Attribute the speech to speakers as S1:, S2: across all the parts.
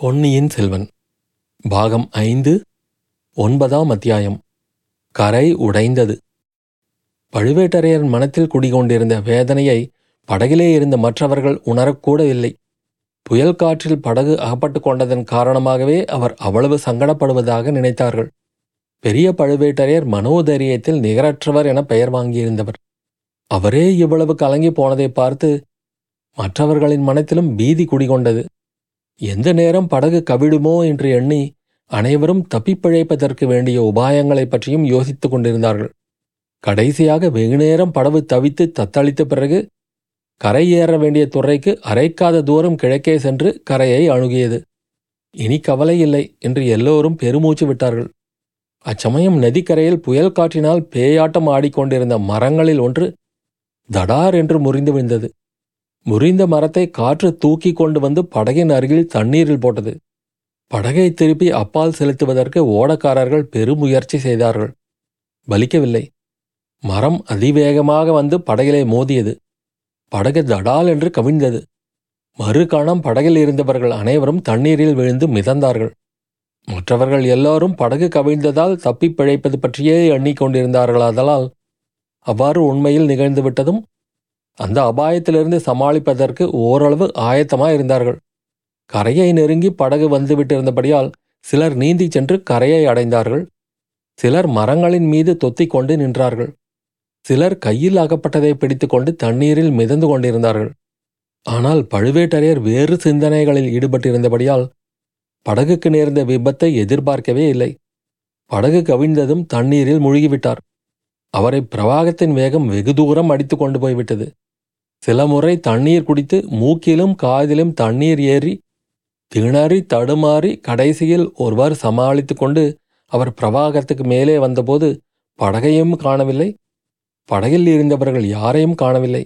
S1: பொன்னியின் செல்வன். பாகம் ஐந்து ஒன்பதாம் அத்தியாயம். கரை உடைந்தது. பழுவேட்டரையர் மனத்தில் குடிகொண்டிருந்த வேதனையை படகிலே இருந்த மற்றவர்கள் உணரக்கூட இல்லை புயல் காற்றில் படகு அகப்பட்டு கொண்டதன் காரணமாகவே அவர் அவ்வளவு சங்கடப்படுவதாக நினைத்தார்கள். பெரிய பழுவேட்டரையர் மனோதைரியத்தில் நிகரற்றவர் என பெயர் வாங்கியிருந்தவர். அவரே இவ்வளவு கலங்கி போனதை பார்த்து மற்றவர்களின் மனத்திலும் பீதி குடிகொண்டது. எந்த நேரம் படகு கவிழுமோ என்று எண்ணி அனைவரும் தப்பிப்பிழைப்பதற்கு வேண்டிய உபாயங்களைப் பற்றியும் யோசித்துக் கொண்டிருந்தார்கள். கடைசியாக வெகுநேரம் படவு தவித்து தத்தளித்த பிறகு கரை ஏற வேண்டிய துறைக்கு அரைக்காத தூரம் கிழக்கே சென்று கரையை அணுகியது. இனி கவலை இல்லை என்று எல்லோரும் பெருமூச்சு விட்டார்கள். அச்சமயம் நதிக்கரையில் புயல் காற்றினால் பேயாட்டம் ஆடிக்கொண்டிருந்த மரங்களில் ஒன்று தடார் என்று முறிந்து விழுந்தது. முறிந்த மரத்தை காற்று தூக்கி கொண்டு வந்து படகின் அருகில் தண்ணீரில் போட்டது. படகை திருப்பி அப்பால் செலுத்துவதற்கு ஓடக்காரர்கள் பெருமுயற்சி செய்தார்கள். பலிக்கவில்லை. மரம் அதிவேகமாக வந்து படகிலே மோதியது. படகு தடால் என்று கவிழ்ந்தது. மறுகணம் படகில் இருந்தவர்கள் அனைவரும் தண்ணீரில் விழுந்து மிதந்தார்கள். மற்றவர்கள் எல்லாரும் படகு கவிழ்ந்ததால் தப்பிப் பிழைப்பது பற்றியே எண்ணிக்கொண்டிருந்தார்களாதலால் அவ்வாறு உண்மையில் நிகழ்ந்துவிட்டதும் அந்த அபாயத்திலிருந்து சமாளிப்பதற்கு ஓரளவு ஆயத்தமாக இருந்தார்கள். கரையை நெருங்கி படகு வந்துவிட்டிருந்தபடியால் சிலர் நீந்தி சென்று கரையை அடைந்தார்கள். சிலர் மரங்களின் மீது தொத்திக் கொண்டு நின்றார்கள். சிலர் கையில் அகப்பட்டதை பிடித்துக்கொண்டு தண்ணீரில் மிதந்து கொண்டிருந்தார்கள். ஆனால் பழுவேட்டரையர் வேறு சிந்தனைகளில் ஈடுபட்டிருந்தபடியால் படகுக்கு நேர்ந்த விபத்தை எதிர்பார்க்கவே இல்லை. படகு கவிழ்ந்ததும் தண்ணீரில் மூழ்கிவிட்டார். அவரை பிரவாகத்தின் வேகம் வெகு தூரம் அடித்து கொண்டு போய்விட்டது. சில முறை தண்ணீர் குடித்து மூக்கிலும் காதிலும் தண்ணீர் ஏறி திணறி தடுமாறி கடைசியில் ஒருவர் சமாளித்து கொண்டு அவர் பிரவாகத்துக்கு மேலே வந்தபோது படகையும் காணவில்லை. படகில் இருந்தவர்கள் யாரையும் காணவில்லை.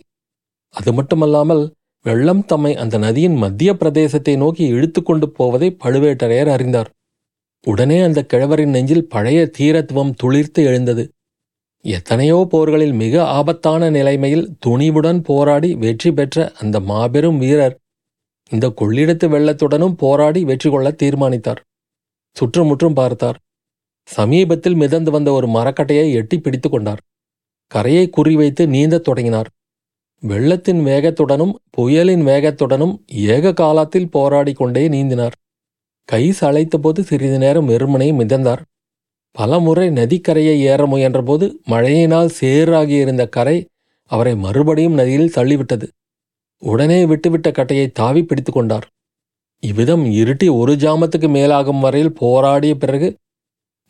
S1: அது மட்டுமல்லாமல் வெள்ளம் தம்மை அந்த நதியின் மத்திய பிரதேசத்தை நோக்கி இழுத்து கொண்டு போவதை பழுவேட்டரையர் அறிந்தார். உடனே அந்த கிழவரின் நெஞ்சில் பழைய தீரத்துவம் துளிர்த்து எழுந்தது. எத்தனையோ போர்களில் மிக ஆபத்தான நிலைமையில் துணிவுடன் போராடி வெற்றி பெற்ற அந்த மாபெரும் வீரர் இந்த கொள்ளிடத்து வெள்ளத்துடனும் போராடி வெற்றி கொள்ள தீர்மானித்தார். சுற்றுமுற்றும் பார்த்தார். சமீபத்தில் மிதந்து வந்த ஒரு மரக்கட்டையை எட்டி பிடித்து கொண்டார். கரையை குறிவைத்து நீந்தத் தொடங்கினார். வெள்ளத்தின் வேகத்துடனும் புயலின் வேகத்துடனும் ஏக காலத்தில் போராடி கொண்டே நீந்தினார். கை சளைத்தபோது சிறிது நேரம் வெறுமனே மிதந்தார். பலமுறை நதிக்கரையை ஏற முயன்றபோது மழையினால் சேறாகியிருந்த கரை அவரை மறுபடியும் நதியில் தள்ளிவிட்டது. உடனே விட்டுவிட்ட கட்டையை தாவி பிடித்து கொண்டார். இவ்விதம் இருட்டி ஒரு ஜாமத்துக்கு மேலாகும் வரையில் போராடிய பிறகு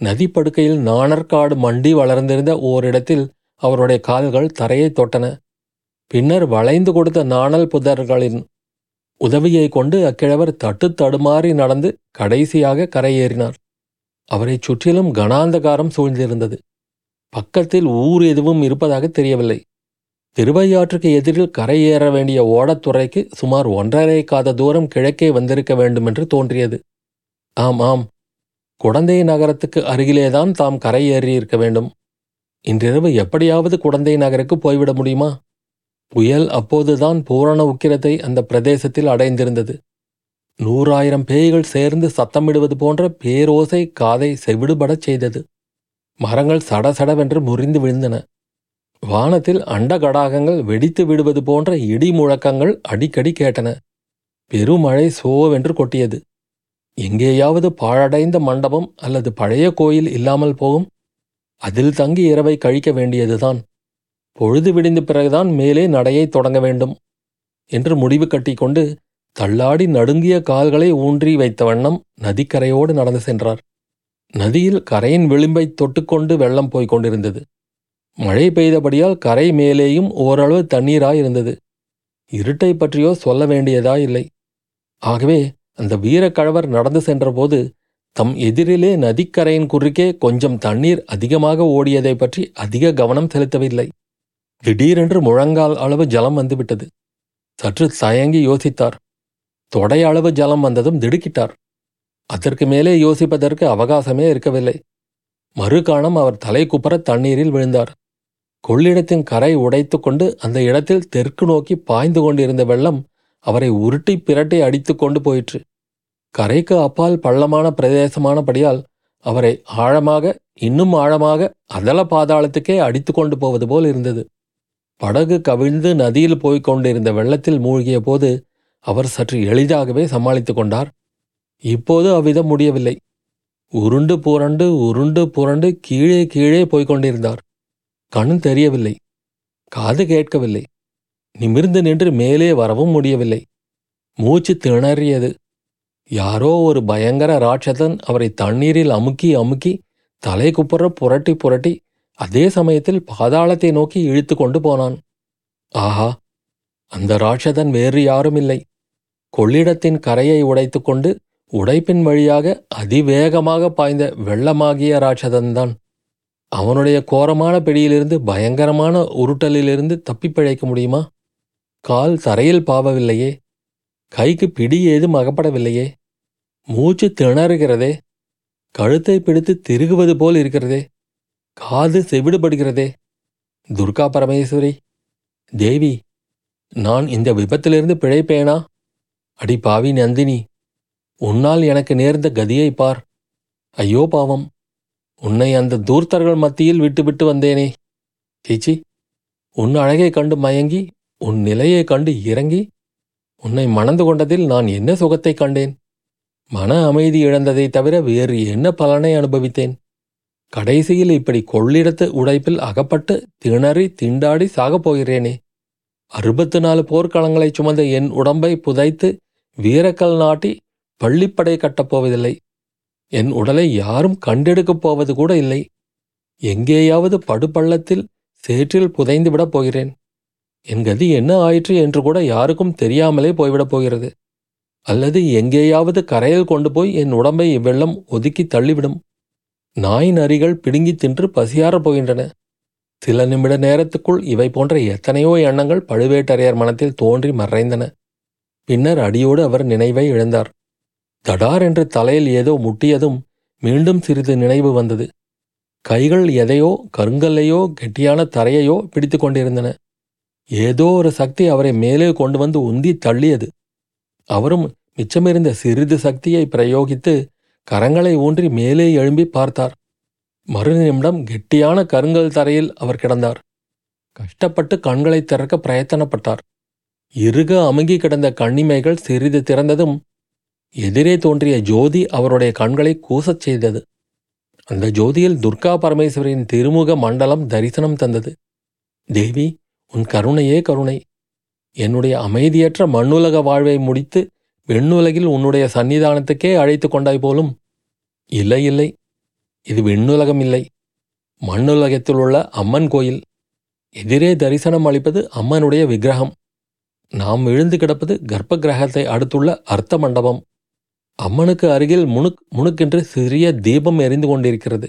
S1: நதிப்படுக்கையில் நாணற்காடு மண்டி வளர்ந்திருந்த ஓரிடத்தில் அவருடைய கால்கள் தரையை தொட்டன. பின்னர் வளைந்து கொடுத்த நாணல் புதர்களின் உதவியை கொண்டு அக்கிழவர் தட்டு தடுமாறி நடந்து கடைசியாக கரையேறினார். அவரைச் சுற்றிலும் கனாந்தகாரம் சூழ்ந்திருந்தது. பக்கத்தில் ஊர் எதுவும் இருப்பதாக தெரியவில்லை. திருவையாற்றுக்கு எதிரில் கரையேற வேண்டிய ஓடத்துறைக்கு சுமார் ஒன்றரை காத தூரம் கிழக்கே வந்திருக்க வேண்டுமென்று தோன்றியது. ஆம் ஆம். குடந்தை நகரத்துக்கு அருகிலேதான் தாம் கரையேறியிருக்க வேண்டும். இன்றிரவு எப்படியாவது குடந்தை நகருக்கு போய்விட முடியுமா? புயல் அப்போதுதான் பூரண உக்கிரத்தை அந்த பிரதேசத்தில் அடைந்திருந்தது. நூறாயிரம் பேய்கள் சேர்ந்து சத்தமிடுவது போன்ற பேரோசை காதை செவிடுபடச் செய்தது. மரங்கள் சடசடவென்று முறிந்து விழுந்தன. வானத்தில் அண்டகடாகங்கள் வெடித்து விடுவது போன்ற இடி முழக்கங்கள் அடிக்கடி கேட்டன. பெருமழை சோவென்று கொட்டியது. எங்கேயாவது பாழடைந்த மண்டபம் அல்லது பழைய கோயில் இல்லாமல் போகும். அதில் தங்கி இரவை கழிக்க வேண்டியதுதான். பொழுது விடிந்த பிறகுதான் மேலே நடையை தொடங்க வேண்டும் என்று முடிவு கட்டிக்கொண்டு தள்ளாடி நடுங்கிய கால்களை ஊன்றி வைத்த வண்ணம் நதிக்கரையோடு நடந்து சென்றார். நதியில் கரையின் விளிம்பை தொட்டுக்கொண்டு வெள்ளம் போய்க் கொண்டிருந்தது. மழை பெய்தபடியால் கரை மேலேயும் ஓரளவு தண்ணீராயிருந்தது. இருட்டை பற்றியோ சொல்ல வேண்டியதாயில்லை. ஆகவே அந்த வீரக்கழவர் நடந்து சென்றபோது தம் எதிரிலே நதிக்கரையின் குறுக்கே கொஞ்சம் தண்ணீர் அதிகமாக ஓடியதை பற்றி அதிக கவனம் செலுத்தவில்லை. திடீரென்று முழங்கால் அளவு ஜலம் வந்துவிட்டது. சற்று தயங்கி யோசித்தார். தொடை அளவு ஜலம் வந்ததும் திடுக்கிட்டார். அதற்கு மேலே யோசிப்பதற்கு அவகாசமே இருக்கவில்லை. மறுகாணம் அவர் தலை குப்புற தண்ணீரில் விழுந்தார். கொள்ளிடத்தின் கரை உடைத்து கொண்டு அந்த இடத்தில் தெற்கு நோக்கி பாய்ந்து கொண்டிருந்த வெள்ளம் அவரை உருட்டி பிரட்டி அடித்து கொண்டு போயிற்று. கரைக்கு அப்பால் பள்ளமான பிரதேசமானபடியால் அவரை ஆழமாக இன்னும் ஆழமாக அதல பாதாளத்துக்கே அடித்து கொண்டு போவது போல் இருந்தது. படகு கவிழ்ந்து நதியில் போய்க் கொண்டிருந்த வெள்ளத்தில் மூழ்கிய போது அவர் சற்று எளிதாகவே சமாளித்துக் கொண்டார். இப்போது அவ்விதம் முடியவில்லை. உருண்டு புரண்டு உருண்டு புரண்டு கீழே கீழே போய்க் கொண்டிருந்தார். கண் தெரியவில்லை. காது கேட்கவில்லை. நிமிர்ந்து நின்று மேலே வரவும் முடியவில்லை. மூச்சு திணறியது. யாரோ ஒரு பயங்கர ராட்சதன் அவரை தண்ணீரில் அமுக்கி அமுக்கி தலை குப்புற புரட்டி புரட்டி அதே சமயத்தில் பாதாளத்தை நோக்கி இழுத்து கொண்டு போனான். ஆஹா! அந்த ராட்சதன் வேறு யாரும் இல்லை. கொள்ளிடத்தின் கரையை உடைத்துக்கொண்டு உடைப்பின் வழியாக அதிவேகமாக பாய்ந்த வெள்ளமாகிய ராட்சதன்தான். அவனுடைய கோரமான பிடியிலிருந்து பயங்கரமான உருட்டலிலிருந்து தப்பிப் பிழைக்க முடியுமா? கால் தரையில் பாவவில்லையே. கைக்கு பிடி ஏதும் அகப்படவில்லையே. மூச்சு திணறுகிறதே. கழுத்தை பிடித்து திருகுவது போல் இருக்கிறதே. காது செவிடுபடுகிறதே. துர்கா பரமேஸ்வரி தேவி நான் இந்த விபத்திலிருந்து பிழைப்பேனா? அடி பாவி நந்தினி உன்னால் எனக்கு நேர்ந்த கதியை பார். ஐயோ பாவம் உன்னை அந்த தூர்த்தர்கள் மத்தியில் விட்டுவிட்டு வந்தேனே. சீச்சி உன் அழகை கண்டு மயங்கி உன் நிலையை கண்டு இறங்கி உன்னை மணந்து கொண்டதில் நான் என்ன சுகத்தை கண்டேன்? மன அமைதி இழந்ததை தவிர வேறு என்ன பலனை அனுபவித்தேன்? கடைசியில் இப்படி கொள்ளிடத்து உடைப்பில் அகப்பட்டு திணறி திண்டாடி சாகப் போகிறேனே. அறுபத்து நாலு போர்க்களங்களைச் சுமந்த என் உடம்பை புதைத்து வீரக்கல் நாட்டி பள்ளிப்படை கட்டப்போவதில்லை என் உடலை யாரும் கண்டெடுக்கப் போவது கூட இல்லை. எங்கேயாவது படுபள்ளத்தில் சேற்றில் புதைந்து விடப் போகிறேன். என் கதி என்ன ஆயிற்று என்று கூட யாருக்கும் தெரியாமலே போய்விடப் போகிறது. அல்லது எங்கேயாவது கரையில் கொண்டு போய் என் உடம்பை இவ்வெள்ளம் ஒதுக்கி தள்ளிவிடும். நாய் நரிகள் பிடுங்கித் தின்று பசியாறப் போகின்றன. சில நிமிட நேரத்துக்குள் இவை போன்ற எத்தனையோ எண்ணங்கள் பழுவேட்டரையர் மனத்தில் தோன்றி மறைந்தன. பின்னர் அடியோடு அவர் நினைவை இழந்தார். தடார் என்று தலையில் ஏதோ முட்டியதும் மீண்டும் சிறிது நினைவு வந்தது. கைகள் எதையோ கருங்கல்லையோ கெட்டியான தரையையோ பிடித்து கொண்டிருந்தன. ஏதோ ஒரு சக்தி அவரை மேலே கொண்டு வந்து உந்தி தள்ளியது. அவரும் மிச்சமிருந்த சிறிது சக்தியை பிரயோகித்து கரங்களை ஊன்றி மேலே எழும்பி பார்த்தார். மறு நிமிடம் கெட்டியான கருங்கல் தரையில் அவர் கிடந்தார். கஷ்டப்பட்டு கண்களை திறக்க பிரயத்தனப்பட்டார். இறுக அமுங்கி கிடந்த கண்ணிமைகள் சிறிது திறந்ததும் எதிரே தோன்றிய ஜோதி அவருடைய கண்களை கூசச் செய்தது. அந்த ஜோதியில் துர்கா பரமேஸ்வரின் திருமுக மண்டலம் தரிசனம் தந்தது. தேவி உன் கருணையே கருணை. என்னுடைய அமைதியற்ற மண்ணுலக வாழ்வை முடித்து வெண்ணுலகில் உன்னுடைய சன்னிதானத்துக்கே அழைத்து கொண்டாய் போலும். இல்லை இல்லை. இது வெண்ணுலகம் இல்லை. மண்ணுலகத்தில் உள்ள அம்மன் கோயில். எதிரே தரிசனம் அளிப்பது அம்மனுடைய விக்கிரகம். நாம் விழுந்து கிடப்பது கர்ப்ப கிரகத்தை அடுத்துள்ள அர்த்த மண்டபம். அம்மனுக்கு அருகில் முணுக் முணுக்கென்று சிறிய தீபம் எரிந்து கொண்டிருக்கிறது.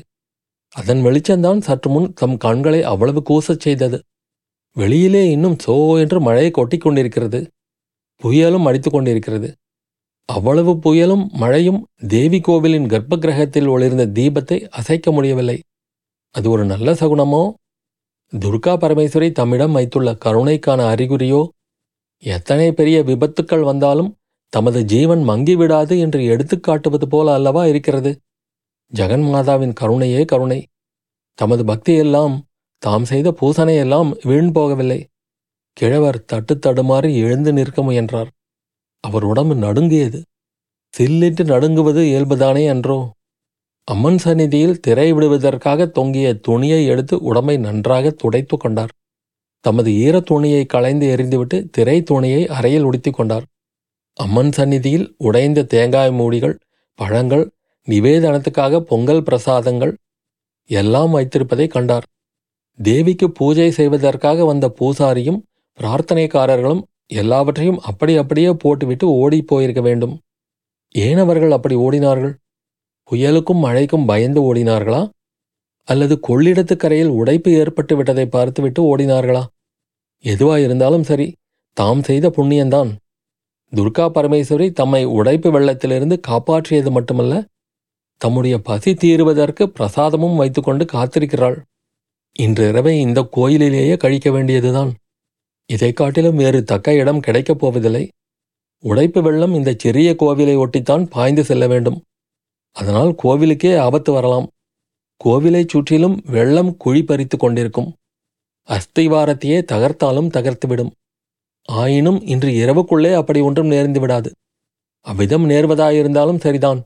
S1: அதன் வெளிச்சம்தான் சற்று முன் தம் கண்களை அவ்வளவு கூசச் செய்தது. வெளியிலே இன்னும் சோ என்று மழையை கொட்டி கொண்டிருக்கிறது. புயலும் அடித்துக் கொண்டிருக்கிறது. அவ்வளவு புயலும் மழையும் தேவி கோவிலின் கர்ப்ப கிரகத்தில் ஒளிர்ந்த தீபத்தை அசைக்க முடியவில்லை. அது ஒரு நல்ல சகுனமோ? துர்கா பரமேஸ்வரி தம்மிடம் வைத்துள்ள கருணைக்கான அறிகுறியோ? எத்தனை பெரிய விபத்துக்கள் வந்தாலும் தமது ஜீவன் மங்கிவிடாது என்று எடுத்துக் காட்டுவது போல அல்லவா இருக்கிறது? ஜெகன்மாதாவின் கருணையே கருணை. தமது பக்தியெல்லாம் தாம் செய்த பூசனையெல்லாம் வீண் போகவில்லை. கிழவர் தட்டு தடுமாறி எழுந்து நிற்க முயன்றார். அவர் உடம்பு நடுங்கியது. சில்லிட்டு நடுங்குவது இயல்புதானே என்றோ அம்மன் சந்நிதியில் திரை விடுவதற்காக தொங்கிய துணியை எடுத்து உடம்பை நன்றாக துடைத்து கொண்டார். தமது ஈரத்துணியை களைந்து எறிந்துவிட்டு திரை துணியை அறையில் உடுத்திக் கொண்டார். அம்மன் சந்நிதியில் உடைந்த தேங்காய் மூடிகள் பழங்கள் நிவேதனத்துக்காக பொங்கல் பிரசாதங்கள் எல்லாம் வைத்திருப்பதை கண்டார். தேவிக்கு பூஜை செய்வதற்காக வந்த பூசாரியும் பிரார்த்தனைக்காரர்களும் எல்லாவற்றையும் அப்படி அப்படியே போட்டுவிட்டு ஓடிப்போயிருக்க வேண்டும். ஏன் அவர்கள் அப்படி ஓடினார்கள்? புயலுக்கும் மழைக்கும் பயந்து ஓடினார்களா? அல்லது கொள்ளிடத்துக்கரையில் உடைப்பு ஏற்பட்டு விட்டதை பார்த்துவிட்டு ஓடினார்களா? எதுவாயிருந்தாலும் சரி தாம் செய்த புண்ணியந்தான். துர்கா பரமேஸ்வரி தம்மை உடைப்பு வெள்ளத்திலிருந்து காப்பாற்றியது மட்டுமல்ல தம்முடைய பசி தீருவதற்கு பிரசாதமும் வைத்துக்கொண்டு காத்திருக்கிறாள். இன்று இரவை இந்த கோயிலிலேயே கழிக்க வேண்டியதுதான். இதைக் காட்டிலும் வேறு தக்க இடம் கிடைக்கப் போவதில்லை. உடைப்பு வெள்ளம் இந்த சிறிய கோவிலை ஒட்டித்தான் பாய்ந்து செல்ல வேண்டும். அதனால் கோவிலுக்கே ஆபத்து வரலாம். கோவிலைச் சுற்றிலும் வெள்ளம் குழி பறித்து கொண்டிருக்கும். அஸ்திவாரத்தையே தகர்த்தாலும் தகர்த்துவிடும். ஆயினும் இன்று இரவுக்குள்ளே அப்படி ஒன்றும் நேர்ந்து விடாது. அவ்விதம் நேர்வதாயிருந்தாலும் சரிதான்.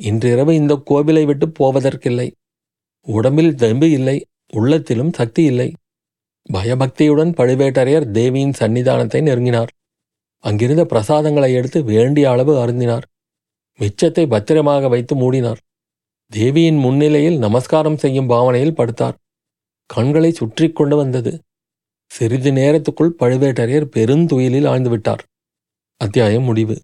S1: இன்றிரவு இந்த கோவிலை விட்டு போவதற்கில்லை. உடம்பில் தெம்பு இல்லை உள்ளத்திலும் சக்தி இல்லை. பயபக்தியுடன் பழுவேட்டரையர் தேவியின் சன்னிதானத்தை நெருங்கினார். அங்கிருந்த பிரசாதங்களை எடுத்து வேண்டிய அளவு அருந்தினார். மிச்சத்தை பத்திரமாக வைத்து மூடினார். தேவியின் முன்னிலையில் நமஸ்காரம் செய்யும் பாவனையில் படுத்தார். கண்களை சுற்றி கொண்டு வந்தது. சிறிது நேரத்துக்குள் பழுவேட்டரையர் பெருந்துயிலில் ஆழ்ந்துவிட்டார் அத்தியாயம் முடிவு.